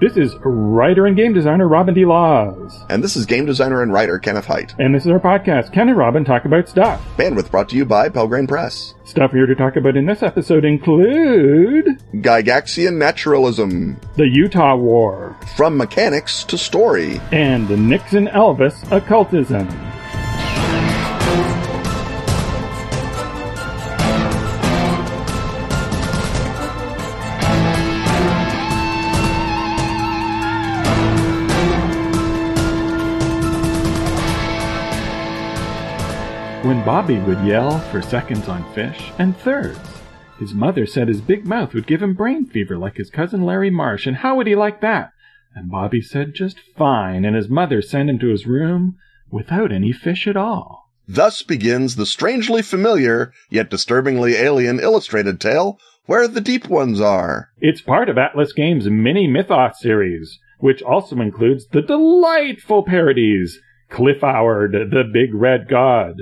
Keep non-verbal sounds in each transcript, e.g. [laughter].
This is writer and game designer Robin D. Laws. And this is game designer and writer Kenneth Hite. And this is our podcast, Ken and Robin Talk About Stuff. Bandwidth brought to you by Pelgrane Press. Stuff here to talk about in this episode include Gygaxian Naturalism. the Utah War From mechanics to story. and the Nixon Elvis occultism. When Bobby would yell for seconds on fish and thirds, his mother said his big mouth would give him brain fever like his cousin Larry Marsh, and how would he like that? And Bobby said just fine, and his mother sent him to his room without any fish at all. Thus begins the strangely familiar, yet disturbingly alien illustrated tale, Where the Deep Ones Are. It's part of Atlas Games' mini Mythos series, which also includes the delightful parodies Cliffourd, the Big Red God,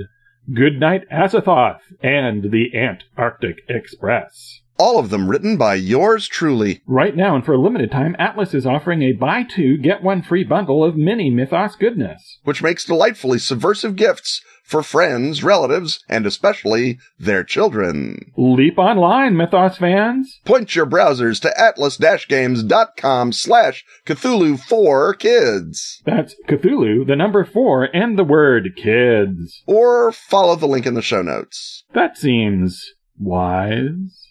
Goodnight Azathoth, and the Antarctic Express. All of them written by yours truly. Right now, and for a limited time, Atlas is offering a buy two, get one free bundle of mini Mythos goodness. which makes delightfully subversive gifts for friends, relatives, and especially their children. Leap online, Mythos fans! Point your browsers to atlas-games.com slash Cthulhu for kids. That's Cthulhu, the number four, and the word kids. Or follow the link in the show notes. That seems wise.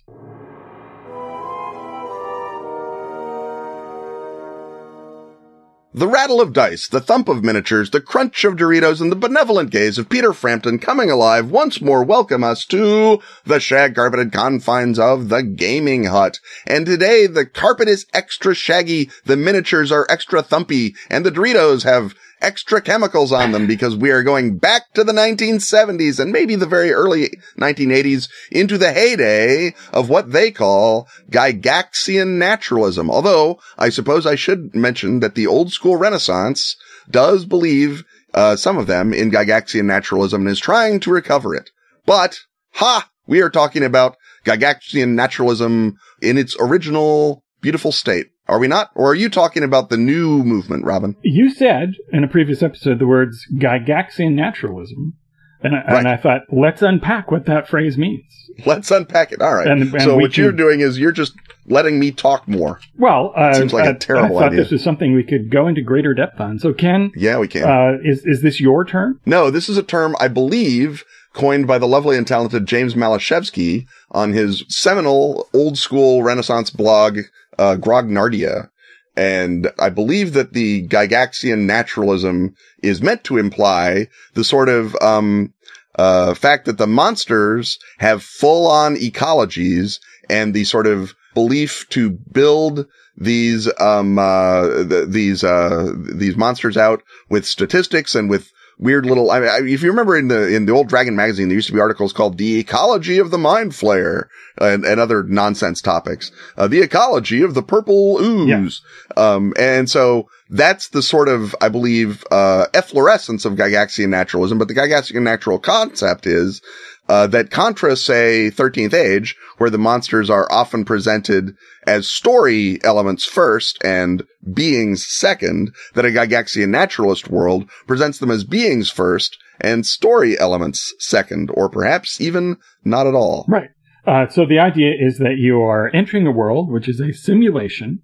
The rattle of dice, the thump of miniatures, the crunch of Doritos, and the benevolent gaze of Peter Frampton coming alive once more welcome us to the shag carpeted confines of the gaming hut. And today the carpet is extra shaggy, the miniatures are extra thumpy, and the Doritos have extra chemicals on them because we are going back to the 1970s and maybe the very early 1980s into the heyday of what they call Gygaxian naturalism. Although I suppose I should mention that the old school renaissance does believe, uh, some of them in Gygaxian naturalism and is trying to recover it. But, ha! We are talking about Gygaxian naturalism in its original beautiful state. Are we not? Or are you talking about the new movement, Robin? You said in a previous episode the words Gygaxian naturalism. And I, Right. and I thought, let's unpack what that phrase means. Let's unpack it. All right. And- and so what you're doing is you're just letting me talk more. Well, uh, Seems like a I- terrible I thought idea. this was something we could go into greater depth on. So, Ken, Yeah, we can. uh, is is this your turn? no, this is a term I believe coined by the lovely and talented James Maliszewski on his seminal old school Renaissance blog, uh, Grognardia. And I believe that the Gygaxian naturalism is meant to imply the sort of, um, uh, fact that the monsters have full on ecologies and the sort of belief to build these, um, uh, th- these, uh, these monsters out with statistics and with weird little, I mean, if you remember in the, in the old Dragon magazine, there used to be articles called the ecology of the mind flayer and, and other nonsense topics, uh, the ecology of the purple ooze. Um, and so that's the sort of, I believe, uh, efflorescence of Gygaxian naturalism, but the Gygaxian natural concept is, uh, that contra, say, 13th Age, where the monsters are often presented as story elements first and beings second, that a Gygaxian naturalist world presents them as beings first and story elements second, or perhaps even not at all. Right. Uh, so the idea is that you are entering a world which is a simulation,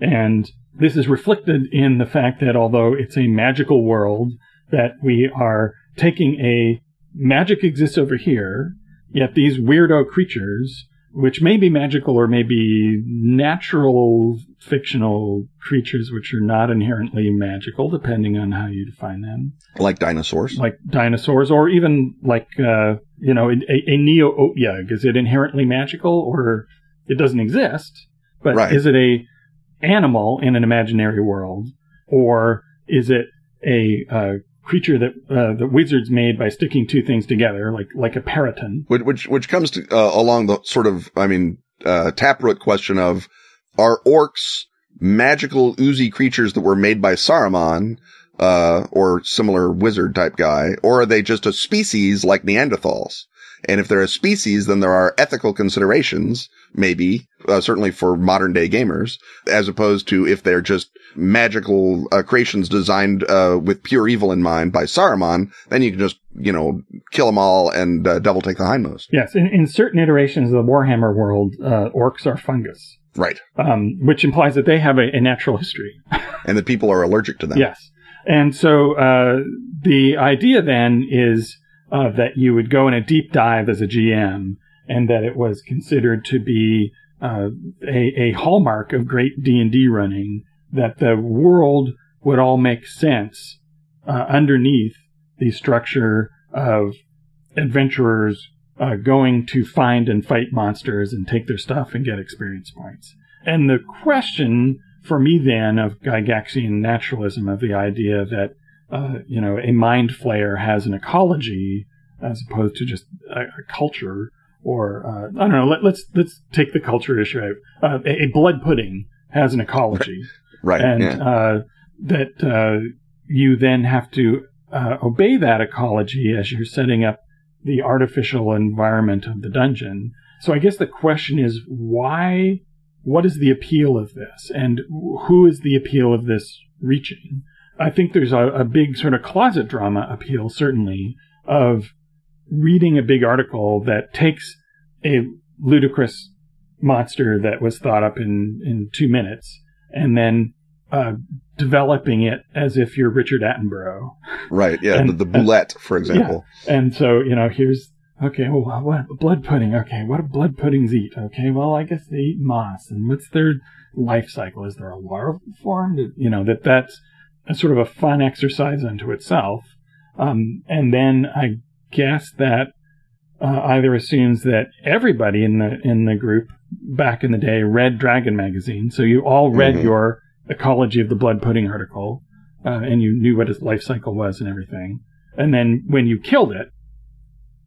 and this is reflected in the fact that although it's a magical world, that we are taking a magic exists over here, yet these weirdo creatures, which may be magical or may be natural fictional creatures which are not inherently magical, depending on how you define them, Like dinosaurs. like dinosaurs, or even like uh, you know a, a neo otyugh. Is it inherently magical, or it doesn't exist? But Right. is it a animal in an imaginary world, or is it a uh, creature that uh, the wizards made by sticking two things together, like like a peryton? which which, which comes to, uh, along the sort of, I mean, uh, taproot question of are orcs magical oozy creatures that were made by Saruman, uh, or similar wizard type guy, or are they just a species like Neanderthals? And if they're a species, then there are ethical considerations, maybe, uh, certainly for modern day gamers, as opposed to if they're just magical uh, creations designed uh, with pure evil in mind by Saruman, then you can just, you know, kill them all and uh, double take the hindmost. Yes, in, in certain iterations of the Warhammer world, uh, orcs are fungus. Right. Um, which implies that they have a, a natural history. [laughs] and that people are allergic to them. Yes. And so uh, the idea then is uh, that you would go in a deep dive as a GM, and that it was considered to be uh, a, a hallmark of great D and D running that the world would all make sense uh, underneath the structure of adventurers uh, going to find and fight monsters and take their stuff and get experience points. And the question for me then of Gygaxian naturalism of the idea that uh, you know a mind flayer has an ecology as opposed to just a, a culture or uh, I don't know. Let, us let's, let's take the culture issue out. Uh, a, a, blood pudding has an ecology, right? And yeah. Uh, that uh, you then have to uh, obey that ecology as you're setting up the artificial environment of the dungeon. So I guess the question is why what is the appeal of this and who is the appeal of this reaching? I think there's a, a big sort of closet drama appeal, certainly, of reading a big article that takes a ludicrous monster that was thought up in, in two minutes and then uh, developing it as if you're Richard Attenborough. Right. Yeah. And, the, the bulette, for example. Yeah. And so, you know, here's Okay, well, what blood pudding? Okay, what do blood puddings eat? Okay, well, I guess they eat moss. And what's their life cycle? Is there a larval form? You know that that's a sort of a fun exercise unto itself. Um, and then I guess that uh, either assumes that everybody in the in the group back in the day read Dragon magazine, so you all read mm-hmm. your ecology of the blood pudding article, uh, and you knew what its life cycle was and everything. And then when you killed it,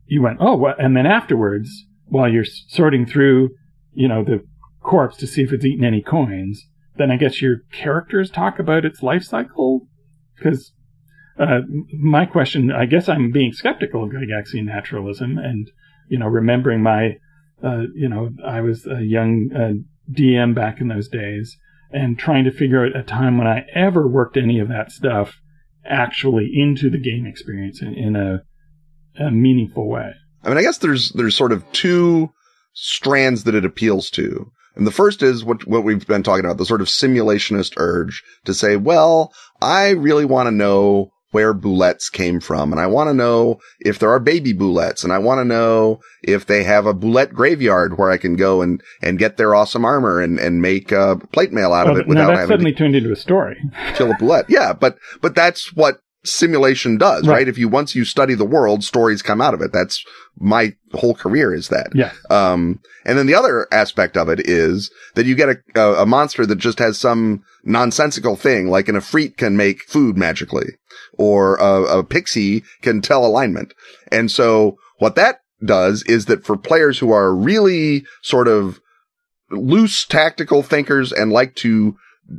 you went, oh, what? And then afterwards, while you're sorting through, you know, the corpse to see if it's eaten any coins, then I guess your characters talk about its life cycle? Because uh, my question, I guess I'm being skeptical of Gygaxian naturalism and, you know, remembering my, uh, you know, I was a young uh, DM back in those days and trying to figure out a time when I ever worked any of that stuff actually into the game experience in, in a a meaningful way. I mean, I guess there's there's sort of two strands that it appeals to. And the first is what, what we've been talking about, the sort of simulationist urge to say, well, I really want to know where bulettes came from. And I want to know if there are baby bulettes and I want to know if they have a bulette graveyard where I can go and, and get their awesome armor and, and make uh, plate mail out well, of it without having suddenly turned into a story. [laughs] kill a bulette. Yeah. But, but that's what simulation does, right. right. If you, once you study the world, stories come out of it. That's my whole career is that. Yeah. Um, and then the other aspect of it is that you get a, a, a monster that just has some nonsensical thing, like an Efreet can make food magically, or a, a pixie can tell alignment. And so what that does is that for players who are really sort of loose tactical thinkers and like to,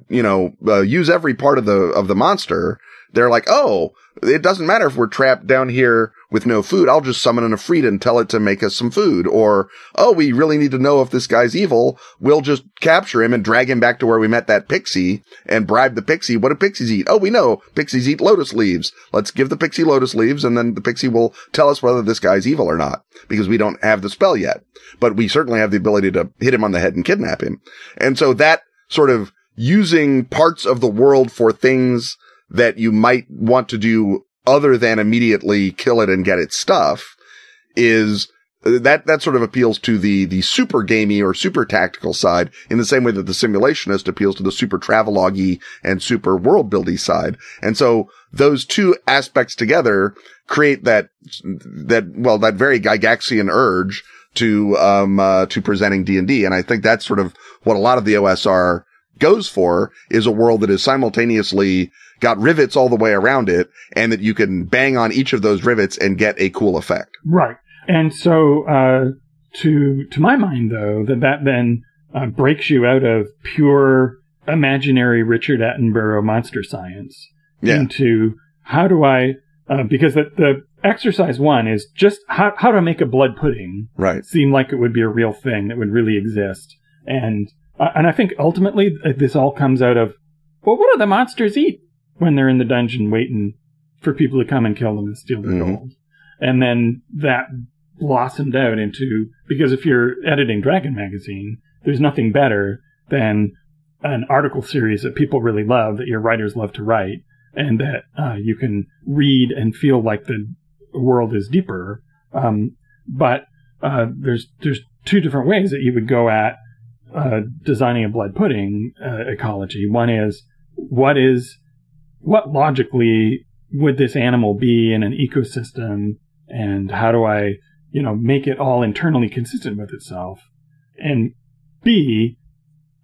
you know, uh, use every part of the, of the monster, they're like, oh, it doesn't matter if we're trapped down here with no food. I'll just summon an Efreet and tell it to make us some food. Or, oh, we really need to know if this guy's evil. We'll just capture him and drag him back to where we met that pixie and bribe the pixie. What do pixies eat? Oh, we know pixies eat lotus leaves. Let's give the pixie lotus leaves and then the pixie will tell us whether this guy's evil or not because we don't have the spell yet, but we certainly have the ability to hit him on the head and kidnap him. And so that sort of using parts of the world for things that you might want to do other than immediately kill it and get its stuff is that that sort of appeals to the the super gamey or super tactical side in the same way that the simulationist appeals to the super travelogy and super world buildy side. And so those two aspects together create that that well that very Gygaxian urge to um uh, to presenting D and D, and I think that's sort of what a lot of the OSR goes for is a world that is simultaneously got rivets all the way around it and that you can bang on each of those rivets and get a cool effect. Right. And so, uh, to, to my mind though, that that then uh, breaks you out of pure imaginary Richard Attenborough monster science yeah. into how do I, uh, because the, the exercise one is just how, how to make a blood pudding Right. seem like it would be a real thing that would really exist. And, uh, and I think ultimately uh, this all comes out of, well, what do the monsters eat when they're in the dungeon waiting for people to come and kill them and steal their Mhm. gold? And then that blossomed out into, because if you're editing Dragon Magazine, there's nothing better than an article series that people really love, that your writers love to write, and that uh, you can read and feel like the world is deeper. Um, but uh, there's there's two different ways that you would go at uh, designing a blood pudding uh, ecology. One is what is what logically would this animal be in an ecosystem, and how do I you know make it all internally consistent with itself, and B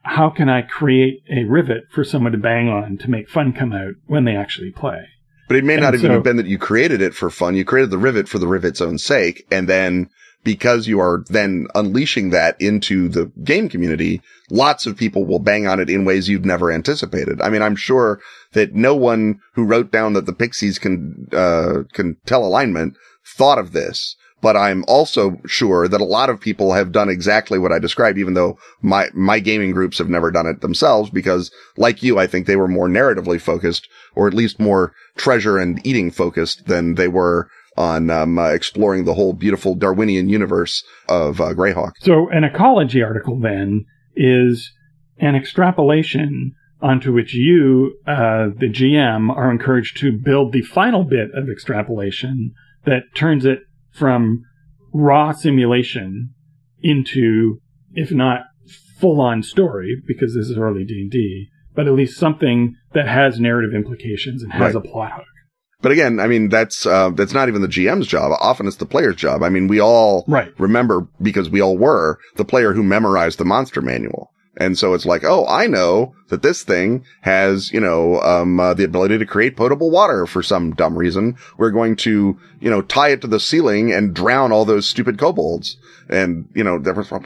how can I create a rivet for someone to bang on to make fun come out when they actually play? But it may not And even have been that you created it for fun. You created the rivet for the rivet's own sake. And then because you are then unleashing that into the game community, lots of people will bang on it in ways you've never anticipated. I mean, I'm sure that no one who wrote down that the pixies can, uh, can tell alignment thought of this. But I'm also sure that a lot of people have done exactly what I described, even though my, my gaming groups have never done it themselves because like you, I think they were more narratively focused or at least more treasure and eating focused than they were on um, uh, exploring the whole beautiful Darwinian universe of uh, Greyhawk. So an ecology article then is an extrapolation onto which you, uh, the GM, are encouraged to build the final bit of extrapolation that turns it from raw simulation into, if not full on story, because this is early D&D, but at least something that has narrative implications and has Right. a plot hook. But again, I mean, that's, uh, that's not even the GM's job. Often it's the player's job. I mean, we all Right. remember because we all were the player who memorized the monster manual. And so it's like, oh, I know that this thing has, you know, um, uh, the ability to create potable water for some dumb reason. We're going to, you know, tie it to the ceiling and drown all those stupid kobolds. And, you know,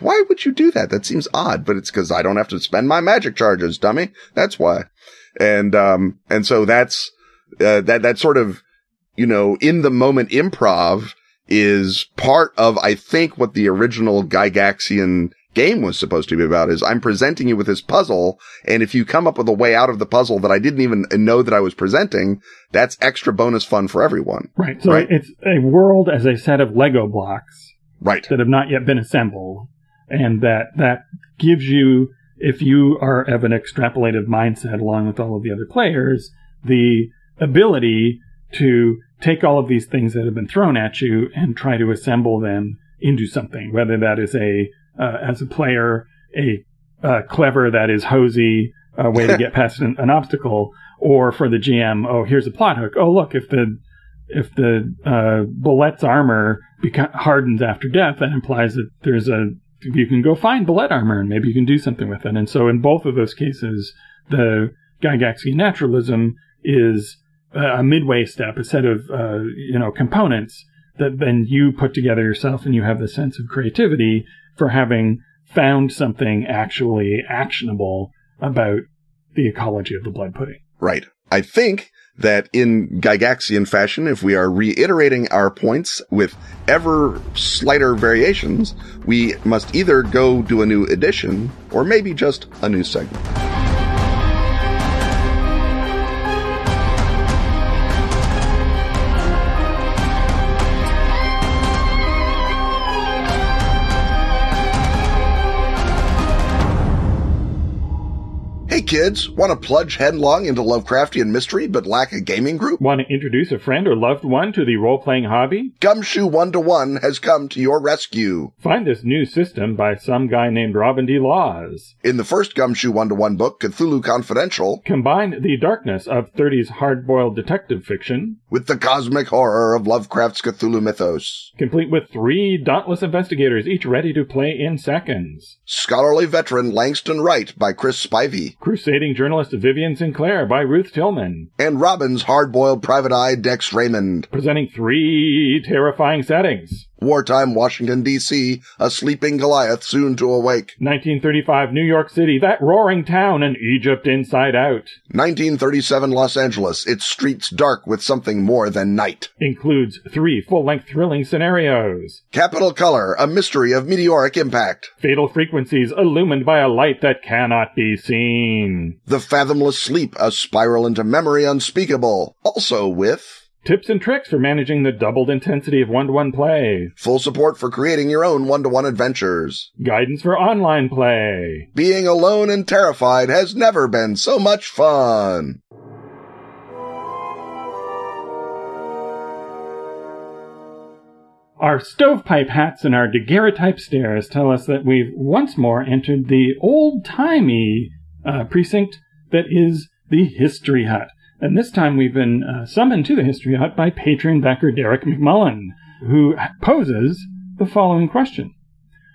why would you do that? That seems odd, but it's because I don't have to spend my magic charges, dummy. That's why. And, um, and so that's, uh, that, that sort of, you know, in the moment improv is part of, I think, what the original Gygaxian game was supposed to be about is I'm presenting you with this puzzle. And if you come up with a way out of the puzzle that I didn't even know that I was presenting, that's extra bonus fun for everyone. Right. So Right. it's a world as a set of Lego blocks Right. that have not yet been assembled and that that gives you if you are of an extrapolative mindset along with all of the other players the ability to take all of these things that have been thrown at you and try to assemble them into something whether that is a uh, as a player a uh, clever that is hosy uh, way to [laughs] get past an, an obstacle or for the GM oh here's a plot hook oh look if the if the uh, Bulette's armor beca- hardens after death, that implies that there's a you can go find Bulette armor and maybe you can do something with it. And so in both of those cases, the Gygaxian naturalism is a midway step, a set of uh, you know components that then you put together yourself, and you have the sense of creativity for having found something actually actionable about the ecology of the blood pudding. Right. I think that in Gygaxian fashion, if we are reiterating our points with ever slighter variations, we must either go do a new edition or maybe just a new segment. Kids, want to plunge headlong into Lovecraftian mystery but lack a gaming group? Want to introduce a friend or loved one to the role playing hobby? Gumshoe One to One has come to your rescue. Find this new system by some guy named Robin D. Laws. In the first Gumshoe One to One book, Cthulhu Confidential, Combine the darkness of 30s hard boiled detective fiction, with the cosmic horror of Lovecraft's Cthulhu mythos. complete with three dauntless investigators, each ready to play in seconds. Scholarly veteran Langston Wright by Chris Spivey, Crusading journalist Vivian Sinclair by Ruth Tillman. and Robin's hard-boiled private eye Dex Raymond. Presenting three terrifying settings. Wartime Washington, D.C., a sleeping Goliath soon to awake. 1935 New York City, that roaring town, and Egypt inside out. 1937 Los Angeles, its streets dark with something more than night. Includes three full length thrilling scenarios. Capital Color, a mystery of meteoric impact. Fatal frequencies illumined by a light that cannot be seen. The Fathomless Sleep, a spiral into memory unspeakable. Also with Tips and tricks for managing the doubled intensity of one-to-one play. Full support for creating your own one-to-one adventures. Guidance for online play. Being alone and terrified has never been so much fun. Our stovepipe hats and our daguerreotype stares tell us that we've once more entered the old-timey uh, precinct that is the History Hut. And this time we've been uh, summoned to the History Hut by patron backer Derek McMullen, who poses the following question.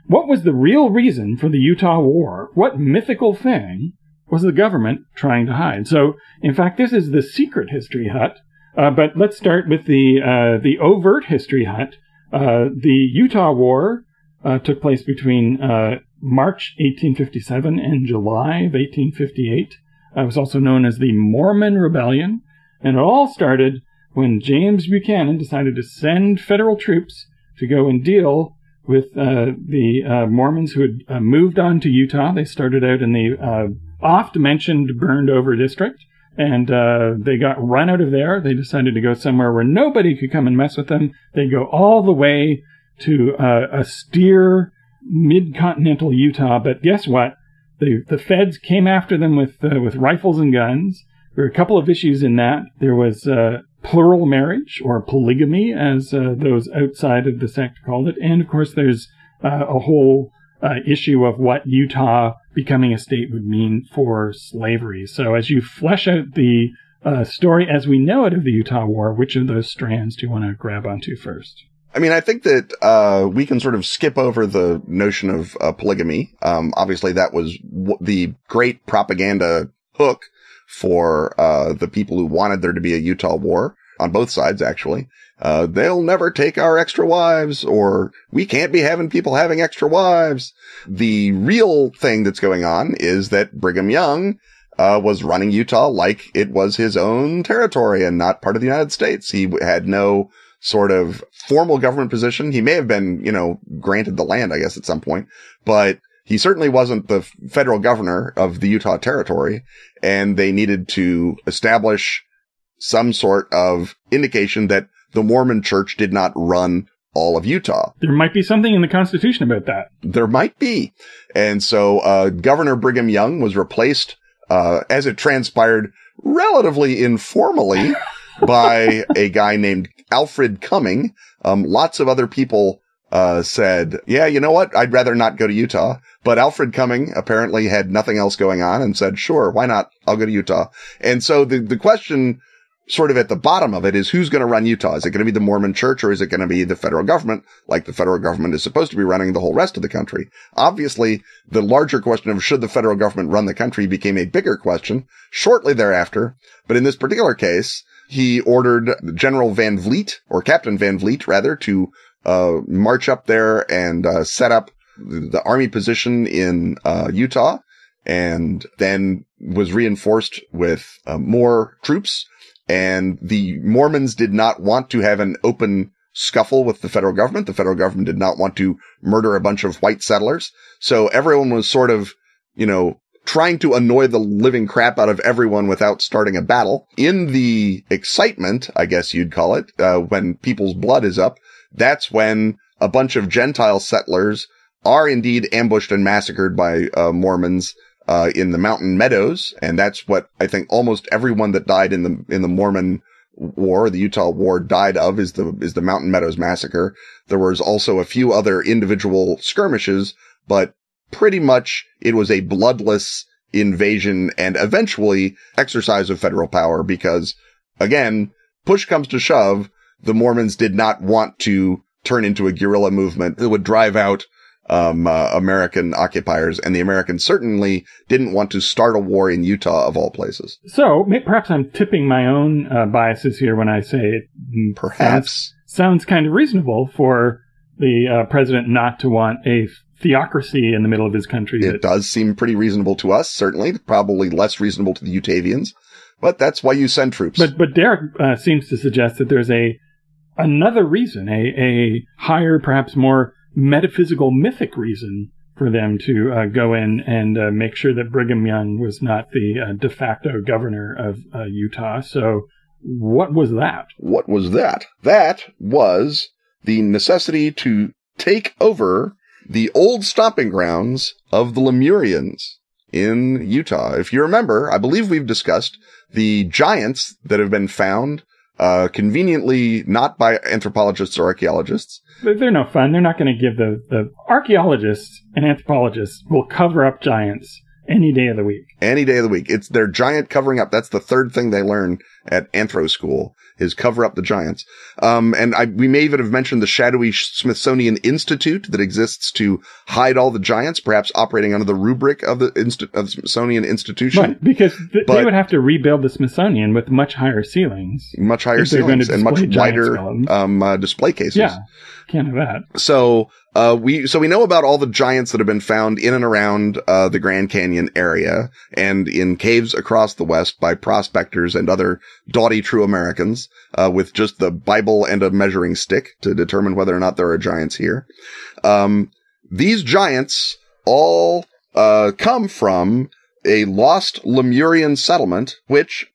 What was the real reason for the Utah War? What mythical thing was the government trying to hide? So, in fact, this is the secret History Hut. Uh, but let's start with the uh, the overt History Hut. Uh, the Utah War uh, took place between uh, March 1857 and July of 1858. It was also known as the Mormon Rebellion, and it all started when James Buchanan decided to send federal troops to go and deal with uh, the uh, Mormons who had uh, moved on to Utah. They started out in the uh, oft mentioned burned over district, and uh, they got run out of there. They decided to go somewhere where nobody could come and mess with them. They go all the way to uh, austere mid continental Utah, but guess what? The the feds came after them with uh, with rifles and guns. There were a couple of issues in that. There was uh, plural marriage or polygamy, as uh, those outside of the sect called it, and of course, there's uh, a whole uh, issue of what Utah becoming a state would mean for slavery. So, as you flesh out the uh, story as we know it of the Utah War, which of those strands do you want to grab onto first? I mean, I think that uh, we can sort of skip over the notion of uh, polygamy. Um, obviously, that was w- the great propaganda hook for uh, the people who wanted there to be a Utah war on both sides. Actually, uh, they'll never take our extra wives, or we can't be having people having extra wives. The real thing that's going on is that Brigham Young uh, was running Utah like it was his own territory and not part of the United States. He had no sort of formal government position. He may have been, you know, granted the land, I guess, at some point, but he certainly wasn't the federal governor of the Utah territory. And they needed to establish some sort of indication that the Mormon church did not run all of Utah. There might be something in the Constitution about that. There might be. And so, uh, Governor Brigham Young was replaced, uh, as it transpired relatively informally [laughs] by a guy named Alfred Cumming. Um, lots of other people, uh, said, yeah, you know what? I'd rather not go to Utah. But Alfred Cumming apparently had nothing else going on and said, sure, why not? I'll go to Utah. And so the, the question sort of at the bottom of it is who's going to run Utah? Is it going to be the Mormon church or is it going to be the federal government like the federal government is supposed to be running the whole rest of the country? Obviously, the larger question of should the federal government run the country became a bigger question shortly thereafter. But in this particular case, he ordered General Van Vliet or Captain Van Vliet rather to, uh, march up there and, uh, set up the army position in, uh, Utah and then was reinforced with uh, more troops. And the Mormons did not want to have an open scuffle with the federal government. The federal government did not want to murder a bunch of white settlers. So everyone was sort of, you know, trying to annoy the living crap out of everyone without starting a battle. In the excitement, I guess you'd call it, uh, when people's blood is up, that's when a bunch of Gentile settlers are indeed ambushed and massacred by uh, Mormons uh, in the mountain meadows, and that's what I think almost everyone that died in the in the Mormon war, the Utah war, died of is the is the Mountain Meadows massacre. There was also a few other individual skirmishes, but pretty much it was a bloodless invasion and eventually exercise of federal power because again, push comes to shove, the Mormons did not want to turn into a guerrilla movement that would drive out um, uh, American occupiers, and the Americans certainly didn't want to start a war in Utah of all places. So perhaps I'm tipping my own uh, biases here when I say it. Perhaps sounds, sounds kind of reasonable for the uh, president not to want a theocracy in the middle of his country. It that- does seem pretty reasonable to us, certainly. Probably less reasonable to the Utavians. But that's why you send troops. But but Derek uh, seems to suggest that there's a another reason, a a higher, perhaps more metaphysical, mythic reason for them to uh, go in and uh, make sure that Brigham Young was not the uh, de facto governor of uh, Utah. So what was that? what was that? That was the necessity to take over the old stomping grounds of the Lemurians in Utah. If you remember, I believe we've discussed the giants that have been found, uh, conveniently not by anthropologists or archaeologists. They're no fun. They're not going to give the the archaeologists and anthropologists will cover up giants any day of the week. Any day of the week. It's their giant covering up. That's the third thing they learn at Anthro School is cover up the giants. Um, and I, we may even have mentioned the shadowy Smithsonian Institute that exists to hide all the giants, perhaps operating under the rubric of the, Insti- of the Smithsonian Institution. Right, because th- they would have to rebuild the Smithsonian with much higher ceilings. Much higher If they're going ceilings and much wider, um, uh, display cases. Yeah, can't have that. So, uh, we, so we know about all the giants that have been found in and around, uh, the Grand Canyon area and in caves across the West by prospectors and other doughty true Americans, uh, with just the Bible and a measuring stick to determine whether or not there are giants here. Um, these giants all, uh, come from a lost Lemurian settlement, which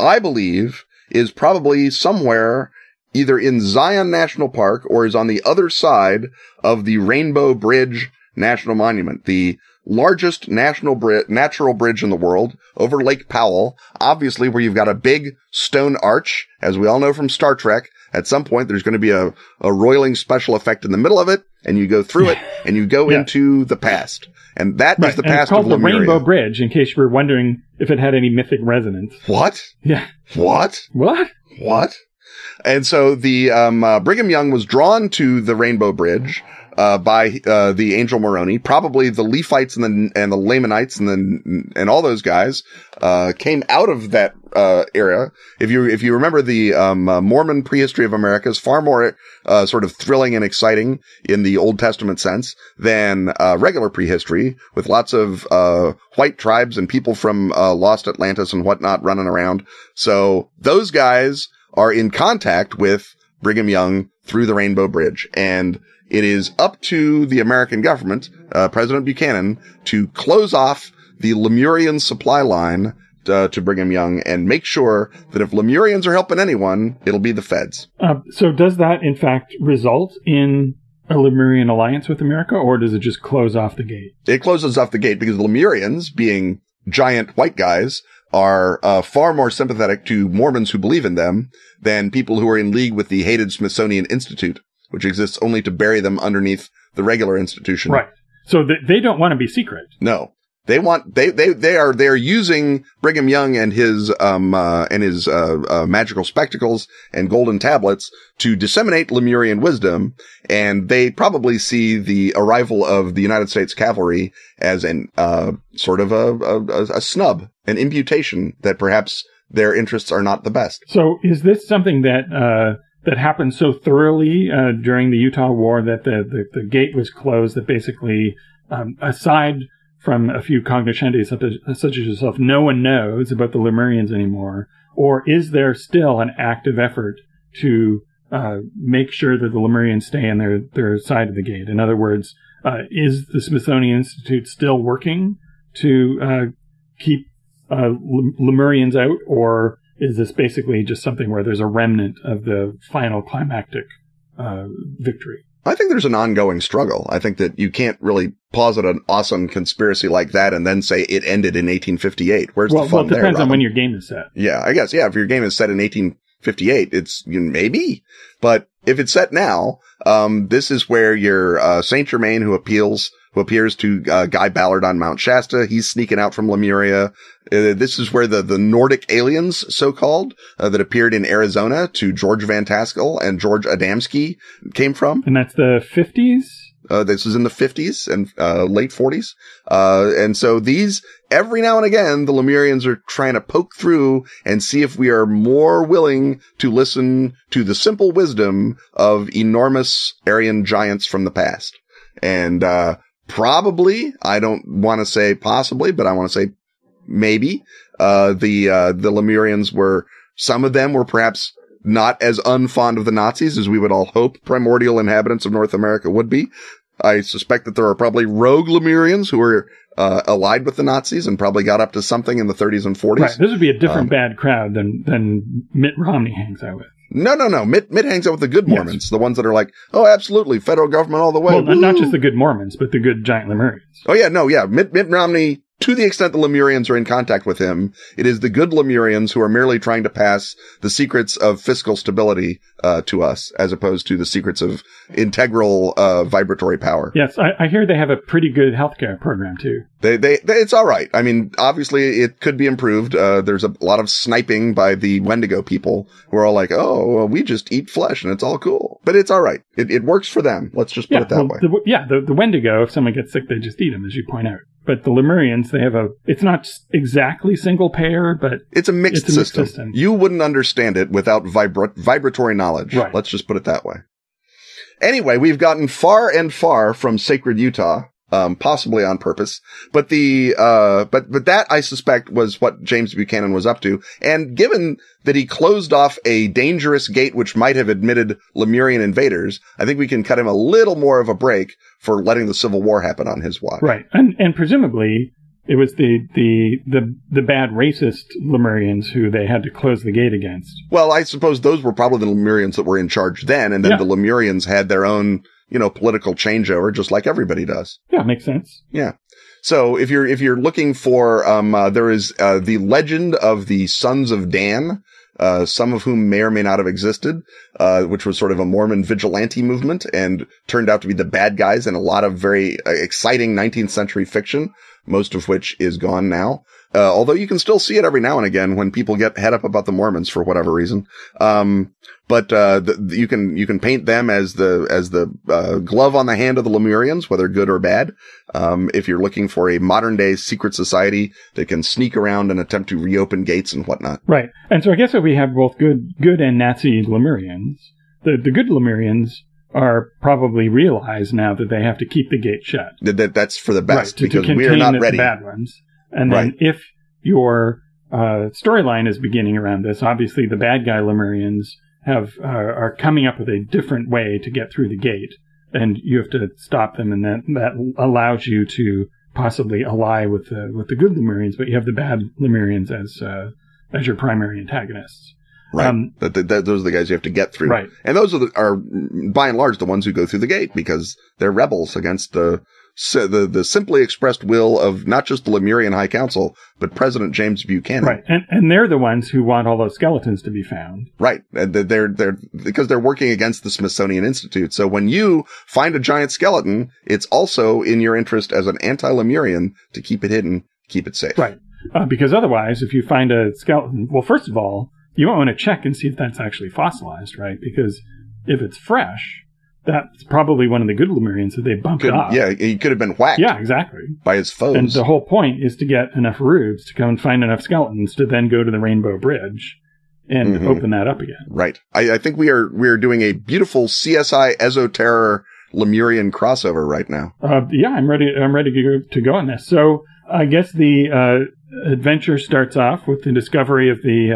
I believe is probably somewhere either in Zion National Park or is on the other side of the Rainbow Bridge National Monument, the largest national bri- natural bridge in the world over Lake Powell, obviously where you've got a big stone arch, as we all know from Star Trek. At some point, there's going to be a, a roiling special effect in the middle of it, and you go through it, and you go [laughs] Yeah. into the past. And that is Right, the and it's past called of the Lemuria. Rainbow Bridge. In case you were wondering if it had any mythic resonance. What? Yeah. What? What? What? And so the um, uh, Brigham Young was drawn to the Rainbow Bridge uh, by uh, the Angel Moroni. Probably the Nephites and the and the Lamanites and and all those guys uh, came out of that uh, era. If you if you remember the um, uh, Mormon prehistory of America is far more uh, sort of thrilling and exciting in the Old Testament sense than uh, regular prehistory, with lots of uh, white tribes and people from uh, lost Atlantis and whatnot running around. So those guys are in contact with Brigham Young through the Rainbow Bridge. And it is up to the American government, uh, President Buchanan, to close off the Lemurian supply line uh, to Brigham Young and make sure that if Lemurians are helping anyone, it'll be the feds. Uh, so does that in fact result in a Lemurian alliance with America, or does it just close off the gate? It closes off the gate because the Lemurians, being giant white guys, are uh, far more sympathetic to Mormons who believe in them than people who are in league with the hated Smithsonian Institute, which exists only to bury them underneath the regular institution. Right. So th- they don't want to be secret. No. They want they they they are they are using Brigham Young and his um uh, and his uh, uh, magical spectacles and golden tablets to disseminate Lemurian wisdom, and they probably see the arrival of the United States cavalry as an uh sort of a a, a snub, an imputation that perhaps their interests are not the best. So is this something that uh, that happened so thoroughly uh, during the Utah War that the, the, the gate was closed? That basically, um, aside from a few cognoscenti such as, yourself, no one knows about the Lemurians anymore? Or is there still an active effort to uh, make sure that the Lemurians stay on their, their side of the gate? In other words, uh, is the Smithsonian Institute still working to uh, keep uh, Lemurians out, or is this basically just something where there's a remnant of the final climactic uh, victory? I think there's an ongoing struggle. I think that you can't really posit an awesome conspiracy like that and then say it ended in 1858. Where's Well, the fun well, it there? depends on Robin? when your game is set. Yeah, I guess. Yeah, if your game is set in 1858, it's you know, maybe. But if it's set now, um, this is where your uh, Saint Germain, who appeals, who appears to uh, Guy Ballard on Mount Shasta, he's sneaking out from Lemuria. Uh, this is where the the Nordic aliens, so called, uh, that appeared in Arizona to George Van Tassel and George Adamski came from. And that's the 50s? Uh, this was in the 50s and uh, late 40s. Uh, and so these, every now and again, the Lemurians are trying to poke through and see if we are more willing to listen to the simple wisdom of enormous Aryan giants from the past. And, uh, probably, I don't want to say possibly, but I want to say maybe, uh, the, uh, the Lemurians were, some of them were perhaps not as unfond of the Nazis as we would all hope primordial inhabitants of North America would be. I suspect that there are probably rogue Lemurians who are uh, allied with the Nazis and probably got up to something in the 30s and 40s. Right. This would be a different um, bad crowd than than Mitt Romney hangs out with. No, no, no. Mitt, Mitt hangs out with the good Mormons, yes. the ones that are like, oh, absolutely, federal government all the way. Well, not just the good Mormons, but the good giant Lemurians. Oh yeah, no, yeah. Mitt, Mitt Romney to the extent the Lemurians are in contact with him, it is the good Lemurians who are merely trying to pass the secrets of fiscal stability uh, to us, as opposed to the secrets of integral uh, vibratory power. Yes, I, I, hear they have a pretty good healthcare program too. They, they, they, it's all right. I mean, obviously, it could be improved. Uh, there's a lot of sniping by the Wendigo people who are all like, "Oh, well, we just eat flesh and it's all cool," but it's all right. It, it works for them. Let's just put yeah, it that well, way. The, yeah, the, the Wendigo, if someone gets sick, they just eat them, as you point out but the Lemurians, they have a, it's not exactly single payer, but it's a mixed, it's a system. mixed system. You wouldn't understand it without vibra- vibratory knowledge. Right. Let's just put it that way. Anyway, we've gotten far and far from sacred Utah um, possibly on purpose. But the, uh, but, but that I suspect was what James Buchanan was up to. And given that he closed off a dangerous gate which might have admitted Lemurian invaders, I think we can cut him a little more of a break for letting the Civil War happen on his watch. Right. And, and presumably it was the, the, the, the bad racist Lemurians who they had to close the gate against. Well, I suppose those were probably the Lemurians that were in charge then. And then yeah. the Lemurians had their own, you know, political changeover, just like everybody does. Yeah, makes sense. Yeah. So if you're if you're looking for, um, uh, there is uh, the legend of the Sons of Dan, uh, some of whom may or may not have existed, uh, which was sort of a Mormon vigilante movement and turned out to be the bad guys in a lot of very uh, exciting 19th century fiction, most of which is gone now. Uh, although you can still see it every now and again when people get head up about the Mormons for whatever reason. Um, but, uh, the, you can, you can paint them as the, as the, uh, glove on the hand of the Lemurians, whether good or bad. Um, if you're looking for a modern day secret society that can sneak around and attempt to reopen gates and whatnot. Right. And so I guess if we have both good, good and Nazi Lemurians, the, the good Lemurians are probably realize now that they have to keep the gate shut. That, that's for the best right, to, because to we are not ready. bad ones. And then right. if your uh, storyline is beginning around this, obviously the bad guy Lemurians have uh, are coming up with a different way to get through the gate, and you have to stop them, and that that allows you to possibly ally with the with the good Lemurians, but you have the bad Lemurians as uh, as your primary antagonists. Right. Um, that, those are the guys you have to get through. Right. And those are, the, are by and large the ones who go through the gate because they're rebels against the the the simply expressed will of not just the Lemurian High Council, but President James Buchanan. Right, and and they're the ones who want all those skeletons to be found. Right, and they're they're because they're working against the Smithsonian Institute. So when you find a giant skeleton, it's also in your interest as an anti-Lemurian to keep it hidden, keep it safe. Right, uh, because otherwise, if you find a skeleton, well, first of all, you want to check and see if that's actually fossilized, right? Because if it's fresh, that's probably one of the good Lemurians that they bumped could, off. Yeah, he could have been whacked. Yeah, exactly. By his foes. And the whole point is to get enough rubes to come and find enough skeletons to then go to the Rainbow Bridge and mm-hmm. open that up again. Right. I, I, think we are we are doing a beautiful CSI Esoterror Lemurian crossover right now. Uh, yeah, I'm ready. I'm ready to go, to go on this. So I guess the uh, adventure starts off with the discovery of the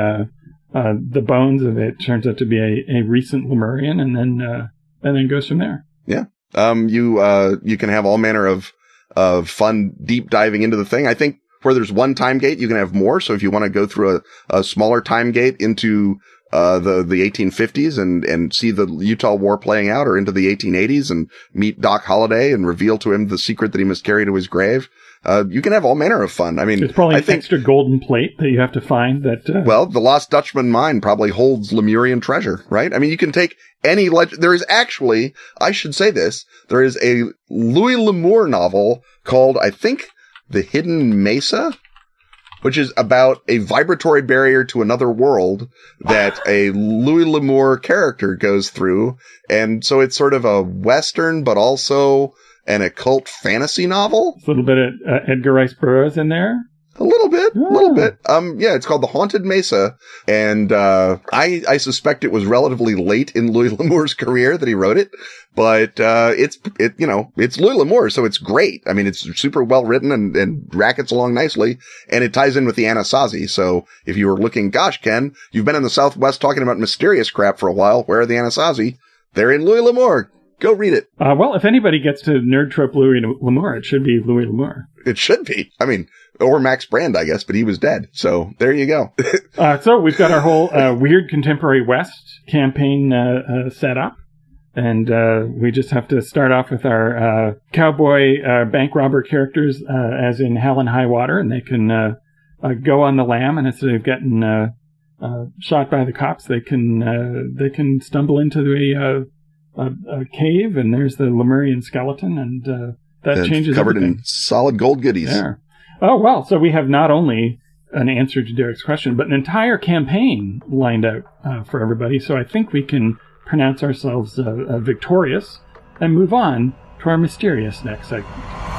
uh, uh the bones of it. Turns out to be a, a recent Lemurian, and then uh, and then goes from there. Yeah. Um, you, uh, you can have all manner of, of fun deep diving into the thing. I think where there's one time gate, you can have more. So if you want to go through a, a smaller time gate into, uh, the, the 1850s and, and see the Utah war playing out or into the 1880s and meet Doc Holliday and reveal to him the secret that he must carry to his grave. Uh, you can have all manner of fun. I mean, it's probably I an think, extra golden plate that you have to find that, uh... well, the Lost Dutchman mine probably holds Lemurian treasure, right? I mean, you can take any legend. There is actually, I should say this, there is a Louis L'Amour novel called, I think, The Hidden Mesa. which is about a vibratory barrier to another world that a Louis L'Amour character goes through. And so it's sort of a Western, but also an occult fantasy novel. A little bit of uh, Edgar Rice Burroughs in there. A little bit, a Yeah. little bit. Um, yeah, it's called The Haunted Mesa, and uh, I I suspect it was relatively late in Louis [laughs] L'Amour's career that he wrote it, but uh, it's it you know it's Louis L'Amour, so it's great. I mean, it's super well written and and rackets along nicely, and it ties in with the Anasazi. So if you were looking, gosh, Ken, you've been in the Southwest talking about mysterious crap for a while. Where are the Anasazi? They're in Louis L'Amour. Go read it. Uh, well, if anybody gets to nerd trip Louis L'Amour, it should be Louis L'Amour. It should be. I mean, or Max Brand, I guess, but he was dead. So there you go. [laughs] Uh, so we've got our whole uh, weird contemporary West campaign uh, uh, set up, and uh, we just have to start off with our uh, cowboy uh, bank robber characters, uh, as in Hell and High Water, and they can uh, uh, go on the lam, and instead of getting uh, uh, shot by the cops, they can uh, they can stumble into the uh, a, a cave, and there's the Lemurian skeleton, and uh, that It's changes covered everything. in solid gold goodies. There. Oh, well, so we have not only an answer to Derek's question, but an entire campaign lined out uh, for everybody. So I think we can pronounce ourselves uh, uh, victorious and move on to our mysterious next segment.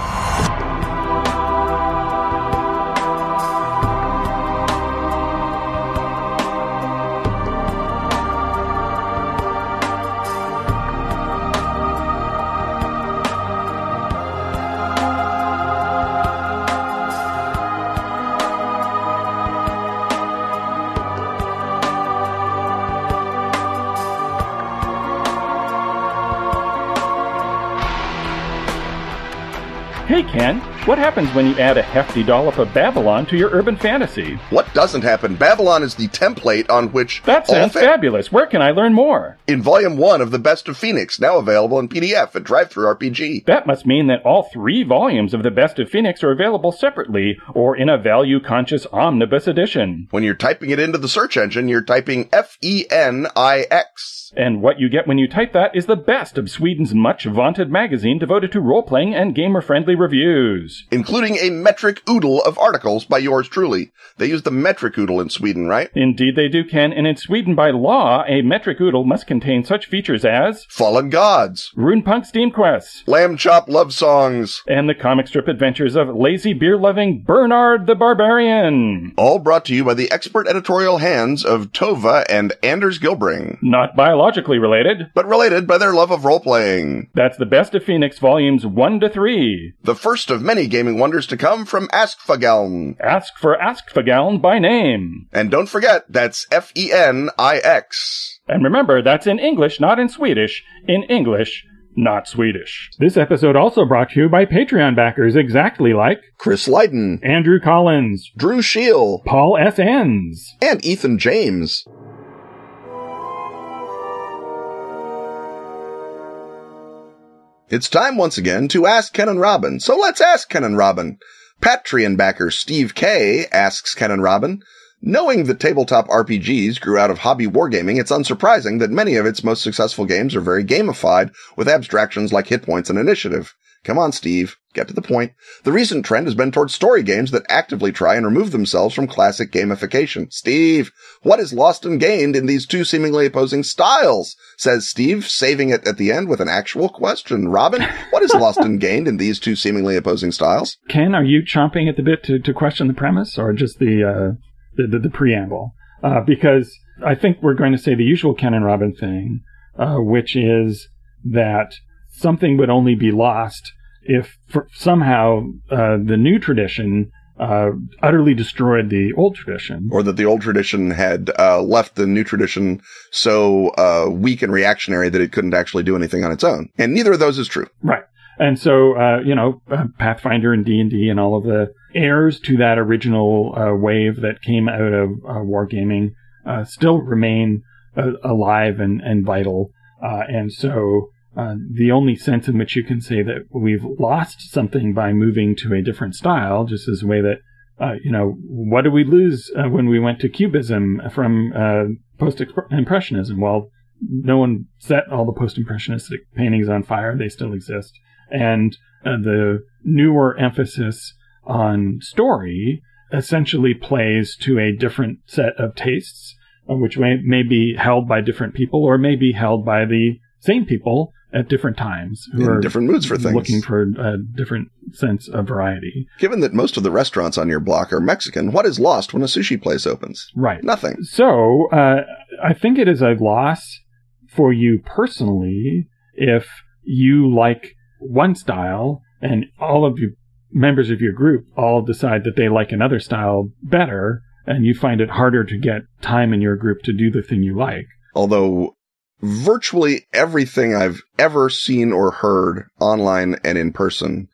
What happens when you add a hefty dollop of Babylon to your urban fantasy? What doesn't happen? Babylon is the template on which That sounds fa- fabulous. Where can I learn more? in volume one of the Best of Fenix, now available in PDF at DriveThru RPG. That must mean that all three volumes of The Best of Fenix are available separately or in a value conscious omnibus edition. When you're typing it into the search engine, you're typing F E N I X. And what you get when you type that is the best of Sweden's much vaunted magazine devoted to role playing and gamer friendly reviews. Including a metric oodle of articles by yours truly. They use the metric oodle in Sweden, right? Indeed, they do, Ken, and in Sweden by law, a metric oodle must contain such features as Fallen Gods, Runepunk Steam Quests, Lamb Chop Love Songs, and the comic strip adventures of lazy beer loving Bernard the Barbarian. all brought to you by the expert editorial hands of Tove and Anders Gillbring, Not biologically related. but related by their love of role playing. That's the best of Fenix volumes 1 to 3. The first of many gaming wonders to come from Askfageln. Ask for Askfageln by name. And don't forget, that's F E N I X. And remember, that's in English, not in Swedish. In English, not Swedish. This episode also brought to you by Patreon backers exactly like Chris Lydon, Andrew Collins, Drew Scheel, Paul S. Enns, and Ethan James. It's time once again to ask Ken and Robin. So let's ask Ken and Robin. Patreon backer Steve K asks Ken and Robin, knowing that tabletop RPGs grew out of hobby wargaming, it's unsurprising that many of its most successful games are very gamified with abstractions like hit points and initiative. Come on, Steve. Get to the point. The recent trend has been towards story games that actively try and remove themselves from classic gamification. Steve, what is lost and gained in these two seemingly opposing styles? Says Steve, saving it at the end with an actual question. Robin, what is lost and [laughs] gained in these two seemingly opposing styles? Ken, are you chomping at the bit to, to question the premise or just the, uh, the, the, the preamble? Uh, because I think we're going to say the usual Ken and Robin thing, uh, which is that something would only be lost if somehow uh, the new tradition uh, utterly destroyed the old tradition. Or that the old tradition had uh, left the new tradition so uh, weak and reactionary that it couldn't actually do anything on its own. And neither of those is true. Right. And so, uh, you know, uh, Pathfinder and D and D and all of the heirs to that original uh, wave that came out of uh, wargaming uh, still remain uh, alive and, and vital. Uh, and so, uh, the only sense in which you can say that we've lost something by moving to a different style, just as a way that, uh, you know, what did we lose uh, when we went to Cubism from uh, post-impressionism? Well, no one set all the post-impressionistic paintings on fire; they still exist, and uh, the newer emphasis on story essentially plays to a different set of tastes, uh, which may, may be held by different people or may be held by the same people at different times who In are different moods for things. looking for a different sense of variety. Given that most of the restaurants on your block are Mexican, what is lost when a sushi place opens? Right. Nothing. So, uh, I think it is a loss for you personally if you like one style and all of you members of your group all decide that they like another style better and you find it harder to get time in your group to do the thing you like. Although virtually everything I've ever seen or heard online and in person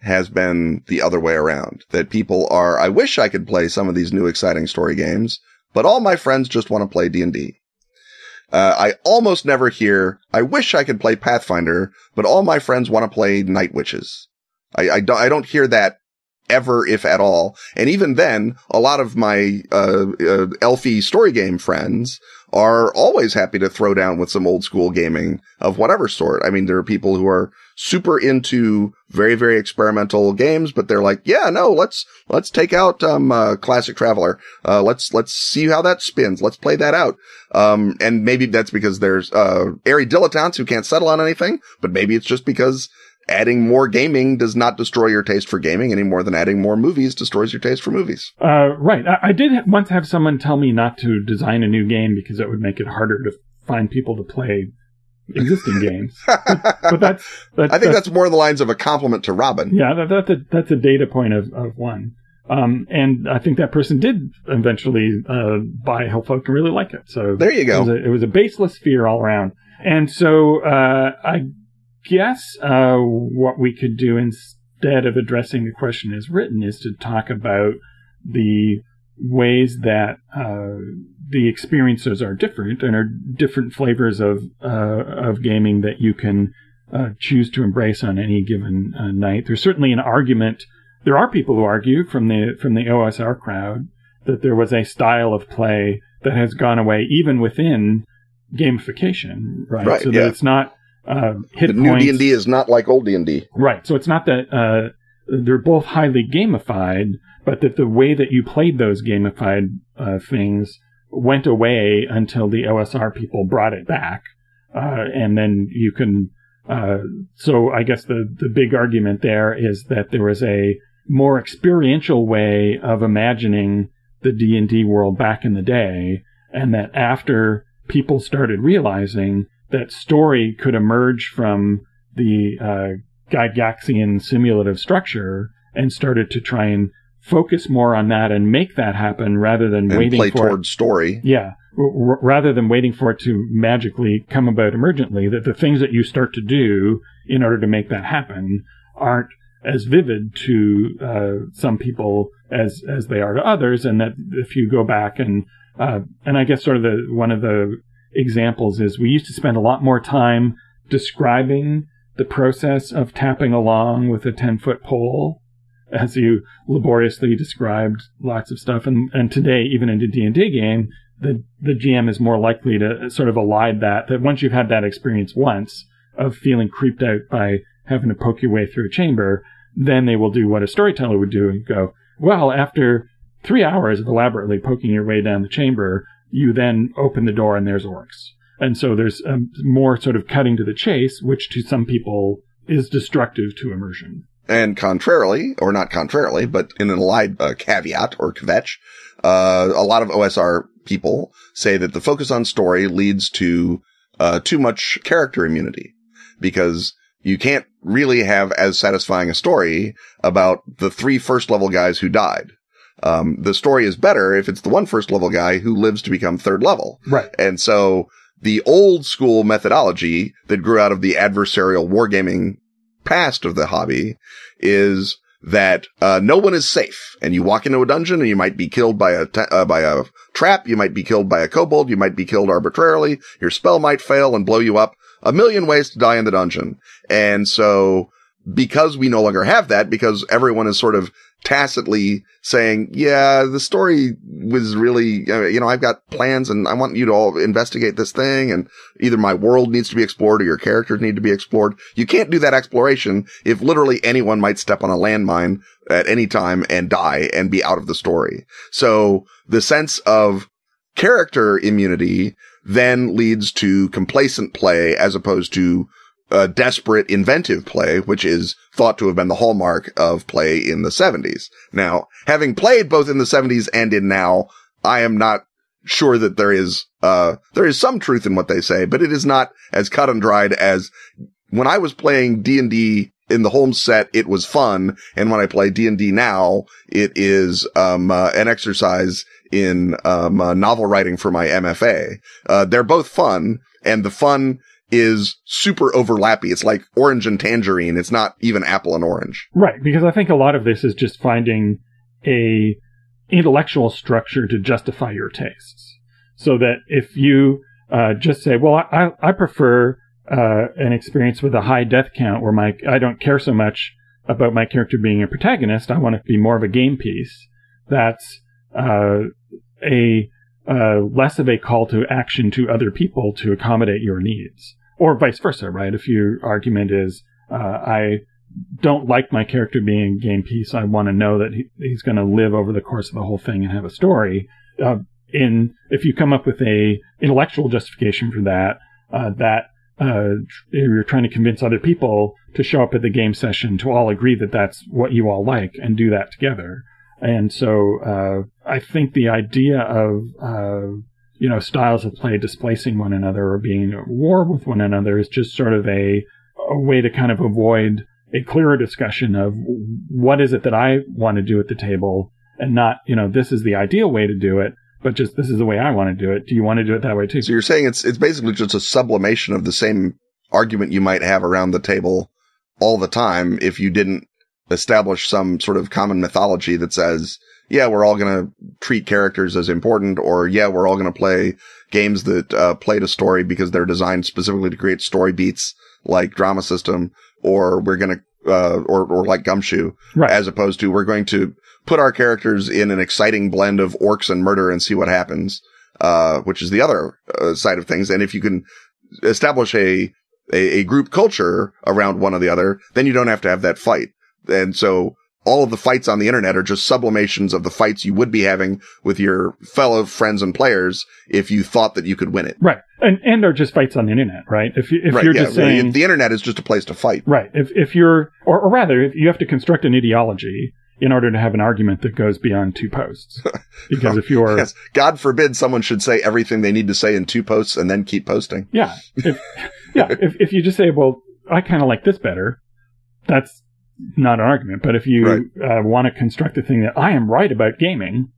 has been the other way around. That people are, I wish I could play some of these new exciting story games, but all my friends just want to play D&D. Uh, I almost never hear, I wish I could play Pathfinder, but all my friends want to play Night Witches. I, I don't, I don't hear that ever, if at all. And even then, a lot of my, uh, uh, elfie story game friends are always happy to throw down with some old school gaming of whatever sort. I mean, there are people who are super into very, very experimental games, but they're like, yeah, no, let's, let's take out, um, uh, classic traveler. Uh, let's, let's see how that spins. Let's play that out. Um, and maybe that's because there's, uh, airy dilettantes who can't settle on anything, but maybe it's just because adding more gaming does not destroy your taste for gaming any more than adding more movies destroys your taste for movies. Uh, right. I, I did once have someone tell me not to design a new game because it would make it harder to find people to play existing [laughs] games. But that's, that's I think that's more in the lines of a compliment to Robin. yeah, that, that's a that's a data point of, of one. Um, and I think that person did eventually uh, buy Hillfolk and really like it. So There you it go. was, a, it was a baseless fear all around. And so uh, I guess uh, what we could do instead of addressing the question as written is to talk about the ways that uh, the experiences are different and are different flavors of uh, of gaming that you can uh, choose to embrace on any given uh, night. There's certainly an argument. There are people who argue from the from the OSR crowd that there was a style of play that has gone away even within gamification, right? Right, so yeah. that it's not uh, hit The new points. D&D is not like old D&D. Right. So it's not that uh, they're both highly gamified, but that the way that you played those gamified uh, things went away until the OSR people brought it back, uh, and then you can. Uh, so I guess the the big argument there is that there was a more experiential way of imagining the D and D world back in the day, and that after people started realizing that story could emerge from the uh, Gygaxian simulative structure and started to try and focus more on that and make that happen rather than And waiting play for it. story. Yeah, r- rather than waiting for it to magically come about emergently, that the things that you start to do in order to make that happen aren't as vivid to uh, some people as as they are to others, and that if you go back and uh, and I guess sort of the one of the examples is we used to spend a lot more time describing the process of tapping along with a 10 foot pole as you laboriously described lots of stuff. And and today even in a D&D game the the GM is more likely to sort of elide that that once you've had that experience once of feeling creeped out by having to poke your way through a chamber then they will do what a storyteller would do and go well after 3 hours of elaborately poking your way down the chamber you then open the door and there's orcs and so there's um, more sort of cutting to the chase which to some people is destructive to immersion And contrarily, or not contrarily, but in an allied uh, caveat or kvetch, uh, a lot of OSR people say that the focus on story leads to uh, too much character immunity because you can't really have as satisfying a story about the three first level guys who died. Um, the story is better if it's the one first level guy who lives to become third level. right. And so the old school methodology that grew out of the adversarial wargaming past of the hobby is that uh, no one is safe, and you walk into a dungeon and you might be killed by a ta- uh, by a trap, you might be killed by a kobold, you might be killed arbitrarily, your spell might fail and blow you up. A million ways to die in the dungeon, and so because we no longer have that, because everyone is sort of tacitly saying, yeah, the story was really, uh, you know, I've got plans and I want you to all investigate this thing and either my world needs to be explored or your characters need to be explored. You can't do that exploration if literally anyone might step on a landmine at any time and die and be out of the story. So the sense of character immunity then leads to complacent play as opposed to uh, desperate inventive play, which is thought to have been the hallmark of play in the 70s. Now, having played both in the 70s and in now, I am not sure that there is, uh, there is some truth in what they say, but it is not as cut and dried as when I was playing D&D in the home set, it was fun. And when I play D&D now, it is, um, uh, an exercise in, um, uh, novel writing for my MFA. Uh, they're both fun and the fun is super overlappy. It's like orange and tangerine. It's not even apple and orange. Right, because I think a lot of this is just finding a intellectual structure to justify your tastes. So that if you uh, just say, "Well, I, I prefer uh, an experience with a high death count where my I don't care so much about my character being a protagonist. I want to be more of a game piece." That's uh, a uh, less of a call to action to other people to accommodate your needs, or vice versa, right? If your argument is, uh, I don't like my character being a game piece, I want to know that he, he's going to live over the course of the whole thing and have a story. Uh, in if you come up with a intellectual justification for that, uh, that uh, you're trying to convince other people to show up at the game session to all agree that that's what you all like and do that together. And so uh, I think the idea of uh, you know styles of play displacing one another or being at war with one another is just sort of a, a way to kind of avoid a clearer discussion of what is it that I want to do at the table, and not you know this is the ideal way to do it, but just this is the way I want to do it. Do you want to do it that way too? So you're saying it's it's basically just a sublimation of the same argument you might have around the table all the time if you didn't establish some sort of common mythology that says, yeah, we're all going to treat characters as important, or yeah, we're all going to play games that uh, play to story because they're designed specifically to create story beats like drama system, or we're going to, uh, or, or like Gumshoe, Right. as opposed to we're going to put our characters in an exciting blend of orcs and murder and see what happens, uh, which is the other uh, side of things. And if you can establish a, a, a group culture around one or the other, then you don't have to have that fight. And so all of the fights on the internet are just sublimations of the fights you would be having with your fellow friends and players if you thought that you could win it. Right. And and are just fights on the internet, right? If you, if right. you're yeah. just saying the internet is just a place to fight. right, if if you're or, or rather, if you have to construct an ideology in order to have an argument that goes beyond two posts, [laughs] because if you're Yes. God forbid someone should say everything they need to say in two posts and then keep posting. yeah, if, [laughs] yeah, if if you just say, well, I kind of like this better, that's not an argument. But if you uh, want to construct a thing that I am right about gaming,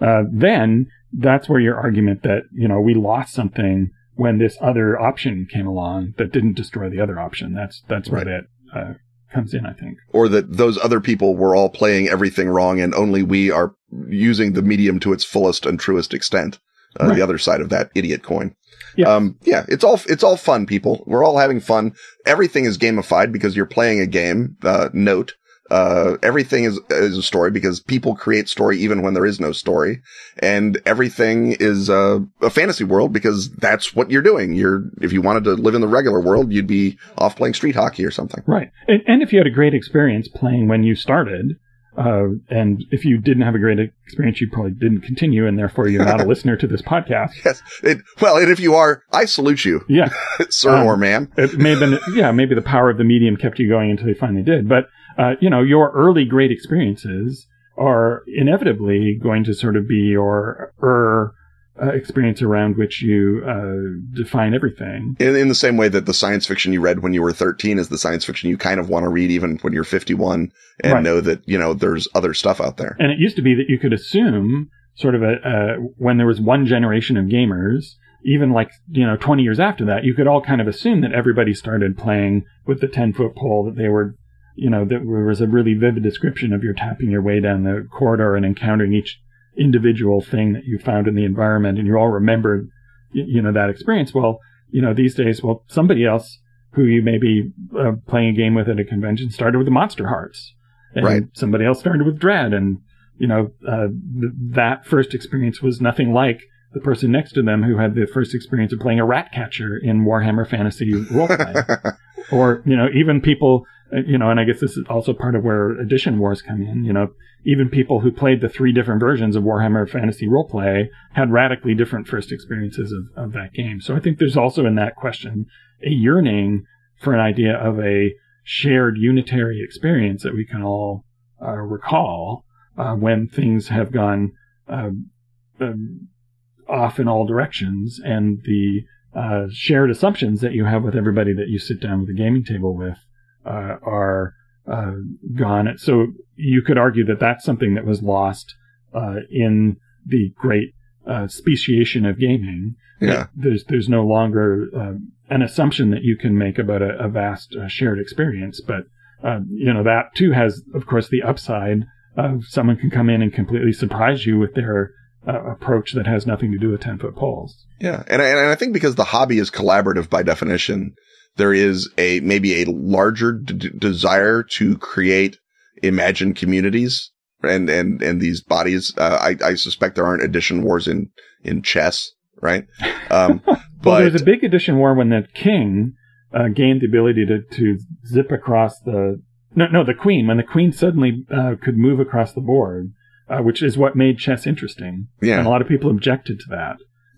uh, then that's where your argument that you know we lost something when this other option came along that didn't destroy the other option. That's that's where Right. that uh, comes in. I think. Or that those other people were all playing everything wrong and only we are using the medium to its fullest and truest extent. Uh, Right. The other side of that idiot coin. Yeah. Um, yeah, it's all, it's all fun, people. We're all having fun. Everything is gamified because you're playing a game. Uh, note, uh, everything is, is a story because people create story even when there is no story. And everything is, uh, a fantasy world because that's what you're doing. You're, if you wanted to live in the regular world, you'd be off playing street hockey or something. Right. And, and if you had a great experience playing when you started, uh, and if you didn't have a great experience, you probably didn't continue, and therefore you're not a [laughs] listener to this podcast. Yes. It, well, and if you are, I salute you, Yeah. [laughs] sir Um, or man. It may have been, yeah, maybe the power of the medium kept you going until you finally did. But, uh, you know, your early great experiences are inevitably going to sort of be your er, uh, experience around which you uh, define everything. In, in the same way that the science fiction you read when you were 13 is the science fiction you kind of want to read even when you're 51 and Right. know that, you know, there's other stuff out there. And it used to be that you could assume sort of a, uh, when there was one generation of gamers, even like, you know, 20 years after that, you could all kind of assume that everybody started playing with the 10 foot pole, that they were, you know, that there was a really vivid description of your tapping your way down the corridor and encountering each individual thing that you found in the environment and you all remembered, y- you know, that experience. Well, you know, these days, well, somebody else who you may be uh, playing a game with at a convention started with the Monsterhearts. and Right. somebody else started with Dread, and you know uh, th- that first experience was nothing like the person next to them who had the first experience of playing a rat catcher in Warhammer Fantasy roleplay [laughs] or you know even people uh, you know and i guess this is also part of where edition wars come in you know even people who played the three different versions of warhammer fantasy roleplay had radically different first experiences of, of that game. So i think there's also in that question a yearning for an idea of a shared unitary experience that we can all uh, recall uh, when things have gone um, um, off in all directions and the uh, shared assumptions that you have with everybody that you sit down with the gaming table with uh, are uh, gone. So you could argue that that's something that was lost uh, in the great uh, speciation of gaming. yeah. There's there's no longer uh, an assumption that you can make about a, a vast uh, shared experience, but uh, you know that too has, of course, the upside of someone can come in and completely surprise you with their uh, approach that has nothing to do with ten foot poles. Yeah, and I, and I think because the hobby is collaborative by definition, there is a maybe a larger d- d- desire to create imagined communities and and and these bodies. Uh, I I suspect there aren't edition wars in in chess, right? Um, [laughs] Well, but there was a big edition war when the king uh, gained the ability to, to zip across the no no the queen when the queen suddenly uh, could move across the board, uh, which is what made chess interesting. And a lot of people objected to that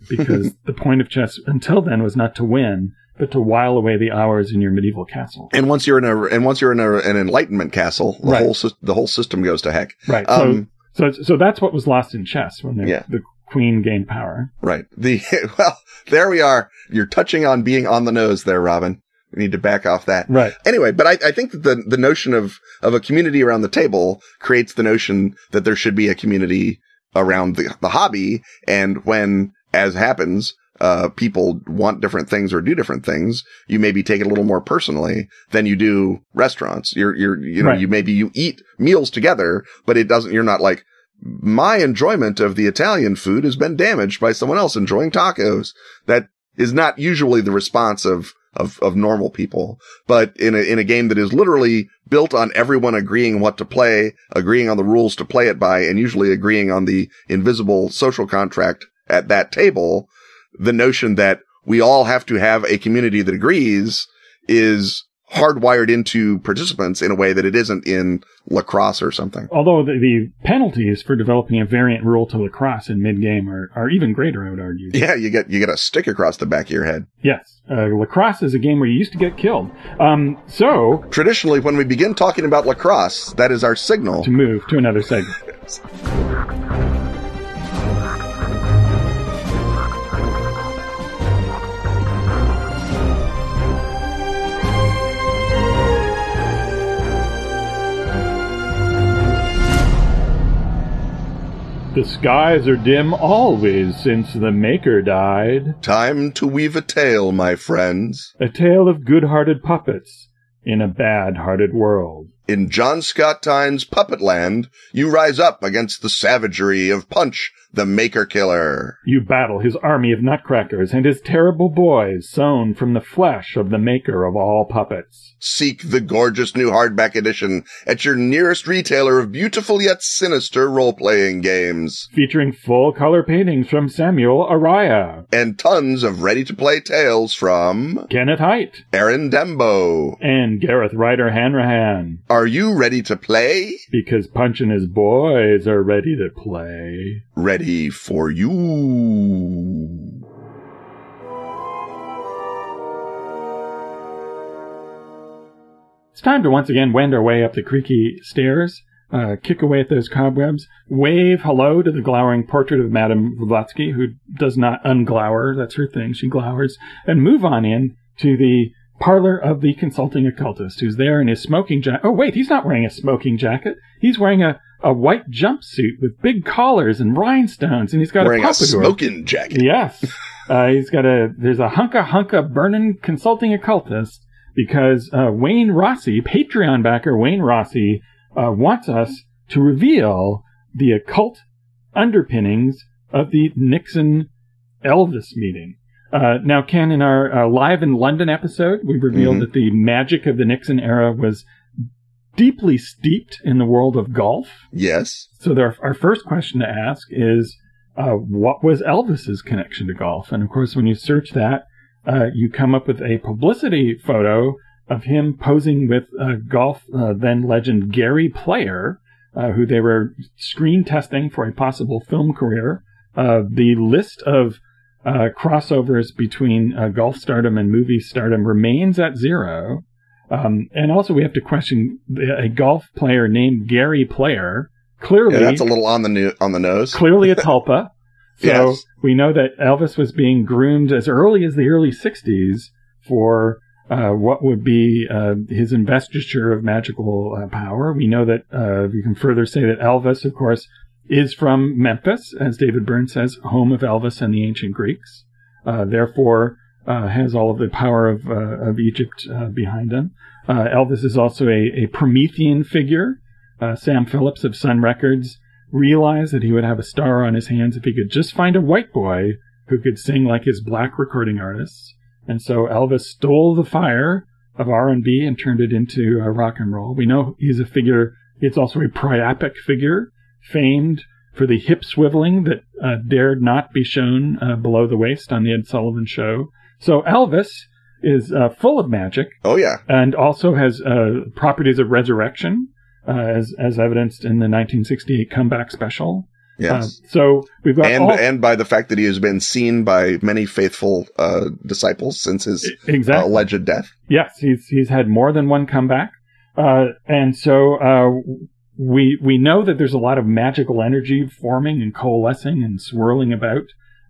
because [laughs] the point of chess until then was not to win, but to while away the hours in your medieval castle. and once you're in a and once you're in a, an enlightenment castle, the Right. whole the whole system goes to heck. Right. Um, so so so that's what was lost in chess when the, Yeah. the queen gained power. Right. The [laughs] well, there we are. You're touching on being on the nose there, Robin. We need to back off that. Right. Anyway, but I, I think that the, the notion of, of a community around the table creates the notion that there should be a community around the, the hobby. And when, as happens, uh, people want different things or do different things, you maybe take it a little more personally than you do restaurants. You're, you're, you know, Right. you maybe you eat meals together, but it doesn't, you're not like, my enjoyment of the Italian food has been damaged by someone else enjoying tacos. That is not usually the response of, of, of normal people. But in a, in a game that is literally built on everyone agreeing what to play, agreeing on the rules to play it by, and usually agreeing on the invisible social contract at that table, the notion that we all have to have a community that agrees is hardwired into participants in a way that it isn't in lacrosse or something. Although the, the penalties for developing a variant rule to lacrosse in mid game are, are even greater, I would argue. Yeah, you get, you get a stick across the back of your head. Yes, uh, lacrosse is a game where you used to get killed. Um, so Traditionally, when we begin talking about lacrosse, that is our signal. to move to another segment. [laughs] The skies are dim always since the Maker died. Time to weave a tale, my friends. A tale of good-hearted puppets in a bad-hearted world. In John Scott Tynes' Puppetland, you rise up against the savagery of Punch, the Maker Killer. You battle his army of nutcrackers and his terrible boys sewn from the flesh of the maker of all puppets. Seek the gorgeous new hardback edition at your nearest retailer of beautiful yet sinister role-playing games. Featuring full color paintings from Samuel Araya, And tons of ready-to-play tales from Kenneth Hite, Aaron Dembo. and Gareth Ryder Hanrahan. Are you ready to play? Because Punch and his boys are ready to play. Ready for you. It's time to once again wend our way up the creaky stairs, uh, kick away at those cobwebs, wave hello to the glowering portrait of Madame Blavatsky, who does not unglower, that's her thing, she glowers, and move on in to the parlor of the consulting occultist, who's there in his smoking jacket. Oh, wait, he's not wearing a smoking jacket. He's wearing a, a white jumpsuit with big collars and rhinestones, and he's got Wearing a a smoking jacket. Yes. [laughs] Uh, he's got a, there's a hunka hunka burning consulting occultist because uh, Wayne Rossi, Patreon backer Wayne Rossi, uh, wants us to reveal the occult underpinnings of the Nixon Elvis meeting. Uh, now, Ken, in our uh, live in London episode, we revealed Mhm. that the magic of the Nixon era was deeply steeped in the world of golf. Yes. So there, our first question to ask is, uh, what was Elvis's connection to golf? And of course, when you search that, uh, you come up with a publicity photo of him posing with uh, golf uh, then legend Gary Player, uh, who they were screen testing for a possible film career. Uh, the list of uh, crossovers between uh, golf stardom and movie stardom remains at zero. Um, and also, we have to question a golf player named Gary Player. Clearly, Yeah, that's a little on the new, on the nose. clearly a [laughs] tulpa. So Yes. we know that Elvis was being groomed as early as the early 60s for uh, what would be uh, his investiture of magical uh, power. We know that uh, we can further say that Elvis, of course, is from Memphis, as David Byrne says, home of Elvis and the ancient Greeks. Uh, therefore, uh, has all of the power of, uh, of Egypt uh, behind him. Uh, Elvis is also a, a Promethean figure. Uh, Sam Phillips of Sun Records realized that he would have a star on his hands if he could just find a white boy who could sing like his black recording artists. And so Elvis stole the fire of R&B and turned it into uh, rock and roll. We know he's a figure. It's also a priapic figure, famed for the hip swiveling that dared not be shown below the waist on the Ed Sullivan Show. So Elvis is uh, full of magic Oh yeah. and also has uh, properties of resurrection, uh, as as evidenced in the 1968 comeback special. Yes. Uh, so we've got and all, and by the fact that he has been seen by many faithful uh, disciples since his exactly alleged death. yes, he's he's had more than one comeback, uh, and so uh, we we know that there's a lot of magical energy forming and coalescing and swirling about,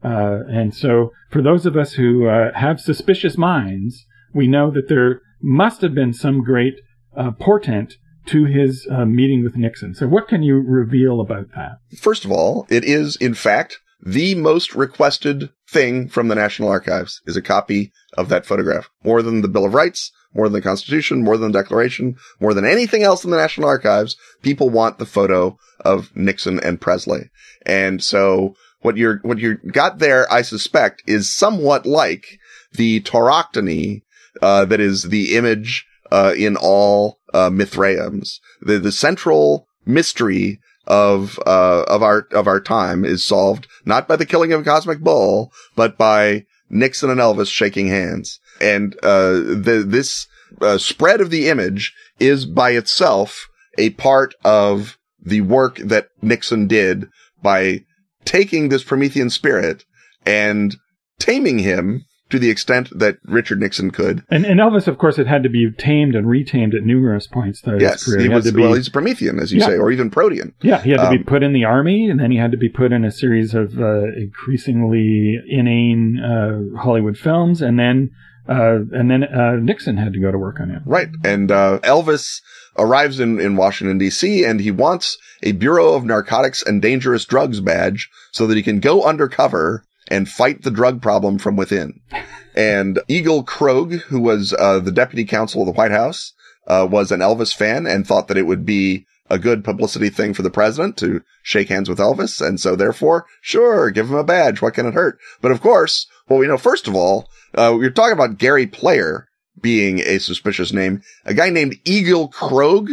uh, and so for those of us who uh, have suspicious minds, we know that there must have been some great uh, portent to his uh, meeting with Nixon. So what can you reveal about that? First of all, it is in fact the most requested thing from the National Archives is a copy of that photograph. More than the Bill of Rights, more than the Constitution, more than the Declaration, more than anything else in the National Archives, people want the photo of Nixon and Presley. And so what you're, what you got there, I suspect, is somewhat like the tauroctony, uh, that is the image, uh, in all, uh, Mithraeums. The, the central mystery of, uh, of our, of our time is solved not by the killing of a cosmic bull, but by Nixon and Elvis shaking hands. And, uh, the, this, uh, spread of the image is by itself a part of the work that Nixon did by taking this Promethean spirit and taming him to the extent that Richard Nixon could. And, and Elvis, of course, it had to be tamed and retamed at numerous points throughout Yes, his career. he had was, be, well, he's a Promethean, as you Yeah. say, or even Protean. yeah, he had to be um, put in the army, and then he had to be put in a series of uh, increasingly inane uh, Hollywood films, and then uh, and then uh, Nixon had to go to work on him. Right. And, uh, Elvis arrives in, in Washington DC and he wants a Bureau of Narcotics and Dangerous Drugs badge so that he can go undercover and fight the drug problem from within. [laughs] And Egil Krogh, who was, uh, the deputy counsel of the White House, uh, was an Elvis fan and thought that it would be a good publicity thing for the president to shake hands with Elvis. And so therefore, sure, give him a badge. What can it hurt? But of course, well, we know, first of all, uh, we are talking about Gary Player being a suspicious name. A guy named Egil Krogh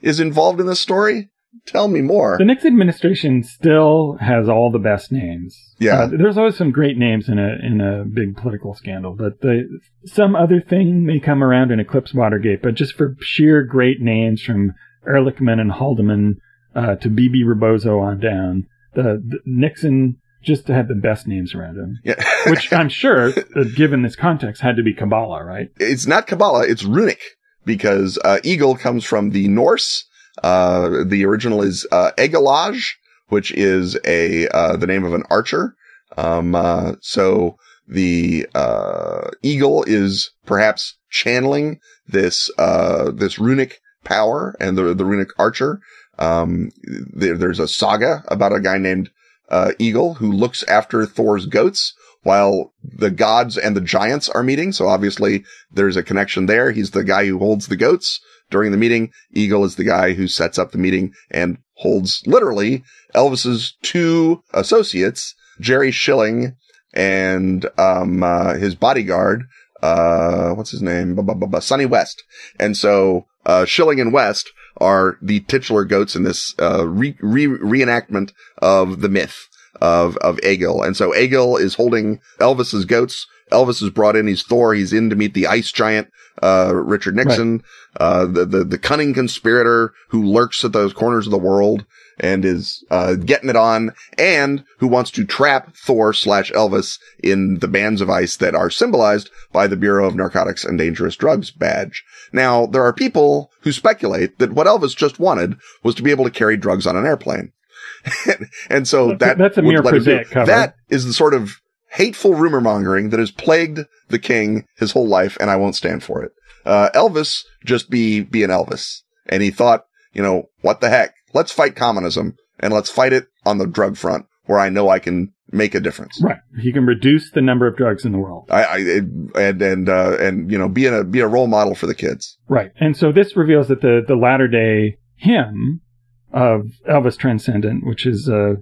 is involved in this story. Tell me more. The Nixon administration still has all the best names. Yeah. Uh, there's always some great names in a in a big political scandal, but the some other thing may come around and eclipse Watergate. But just for sheer great names from Ehrlichman and Haldeman uh, to Bebe Rebozo on down, the, the Nixon just had the best names around him, Yeah. [laughs] which I'm sure, uh, given this context, had to be Kabbalah, right? it's not Kabbalah, it's runic because, uh, Egil comes from the Norse. Uh, the original is, uh, Egelage, which is a, uh, the name of an archer. Um, uh, so the, uh, Egil is perhaps channeling this, uh, this runic power and the, the runic archer. Um, there, there's a saga about a guy named, uh, Egil who looks after Thor's goats while the gods and the giants are meeting. So obviously there's a connection there. He's the guy who holds the goats during the meeting. Egil is the guy who sets up the meeting and holds literally Elvis's two associates, Jerry Schilling and, um, uh, his bodyguard, uh, what's his name? Bu- bu- bu- Sonny West. And so, uh, Schilling and West are the titular goats in this, uh, re- re- reenactment of the myth of, of Egil. And so Egil is holding Elvis's goats. Elvis is brought in. He's Thor. He's in to meet the ice giant, uh, Richard Nixon, uh, the, the, the cunning conspirator who lurks at those corners of the world and is, uh, getting it on and who wants to trap Thor slash Elvis in the bands of ice that are symbolized by the Bureau of Narcotics and Dangerous Drugs badge. Now, there are people who speculate that what Elvis just wanted was to be able to carry drugs on an airplane. [laughs] and so That's that that's a mere let him do prosaic cover. That is the sort of hateful rumor mongering that has plagued the king his whole life, and I won't stand for it. Uh, Elvis just be be an Elvis, and he thought, you know, what the heck? Let's fight communism, and let's fight it on the drug front, where I know I can make a difference. Right. He can reduce the number of drugs in the world. I, I and and uh, and you know, be a be a role model for the kids. Right. And so this reveals that the, the latter day hymn of Elvis Transcendent, which is uh,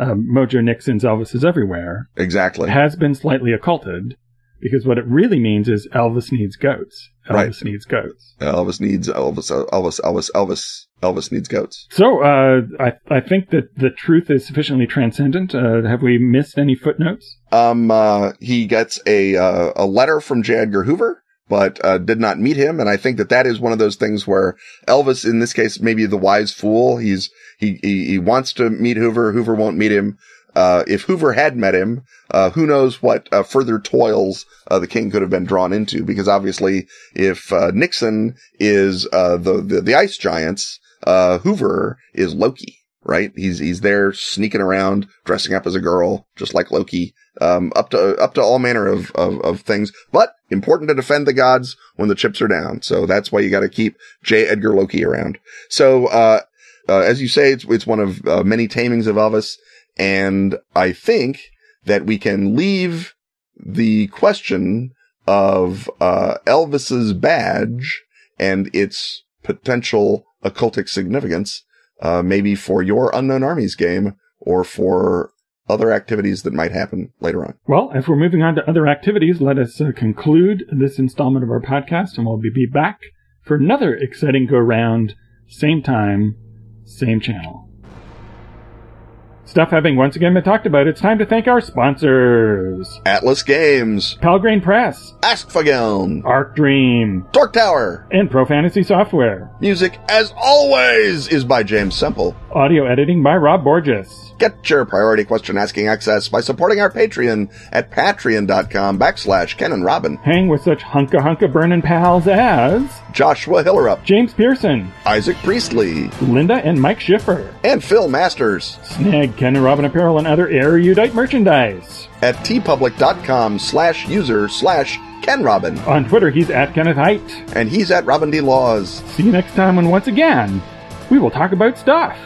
uh, Mojo Nixon's Elvis is Everywhere, Exactly. has been slightly occulted because what it really means is Elvis needs goats. Elvis Right. needs goats. Elvis needs Elvis. Elvis. Elvis. Elvis. Elvis needs goats. So uh, I, I think that the truth is sufficiently transcendent. Uh, have we missed any footnotes? Um, uh, he gets a, uh, a letter from J. Edgar Hoover, but, uh, did not meet him. And I think that that is one of those things where Elvis, in this case, maybe the wise fool. He's, he, he, he wants to meet Hoover. Hoover won't meet him. Uh, if Hoover had met him, uh, who knows what, uh, further toils, uh, the king could have been drawn into because obviously if, uh, Nixon is, uh, the, the, the ice giants, uh, Hoover is Loki. Right? He's, he's there sneaking around, dressing up as a girl, just like Loki um, up to up to all manner of, of of things. But important to defend the gods when the chips are down. So that's why you got to keep J. Edgar Loki around. So uh, uh, as you say, it's it's one of uh, many tamings of Elvis, and I think that we can leave the question of uh, Elvis's badge and its potential occultic significance, uh, maybe for your Unknown Armies game or for other activities that might happen later on. Well, if we're moving on to other activities, let us uh, conclude this installment of our podcast, and we'll be back for another exciting go round, same time, same channel. Stuff having once again been talked about, it's time to thank our sponsors Atlas Games, Pelgrane Press, Askfageln, Arc Dream, Torque Tower. and Pro Fantasy Software. Music, as always, is by James Semple. Audio editing by Rob Borges. Get your priority question asking access by supporting our Patreon at patreon.com backslash Ken and Robin, Hang with such hunka hunka burning pals as Joshua Hillerup, James Pearson, Isaac Priestley, Linda and Mike Schiffer. and Phil Masters Snag Ken and Robin apparel and other erudite merchandise. at tpublic.com slash user slash Ken Robin. On Twitter, he's at Kenneth Hite. And he's at Robin D. Laws. See you next time when once again, we will talk about stuff.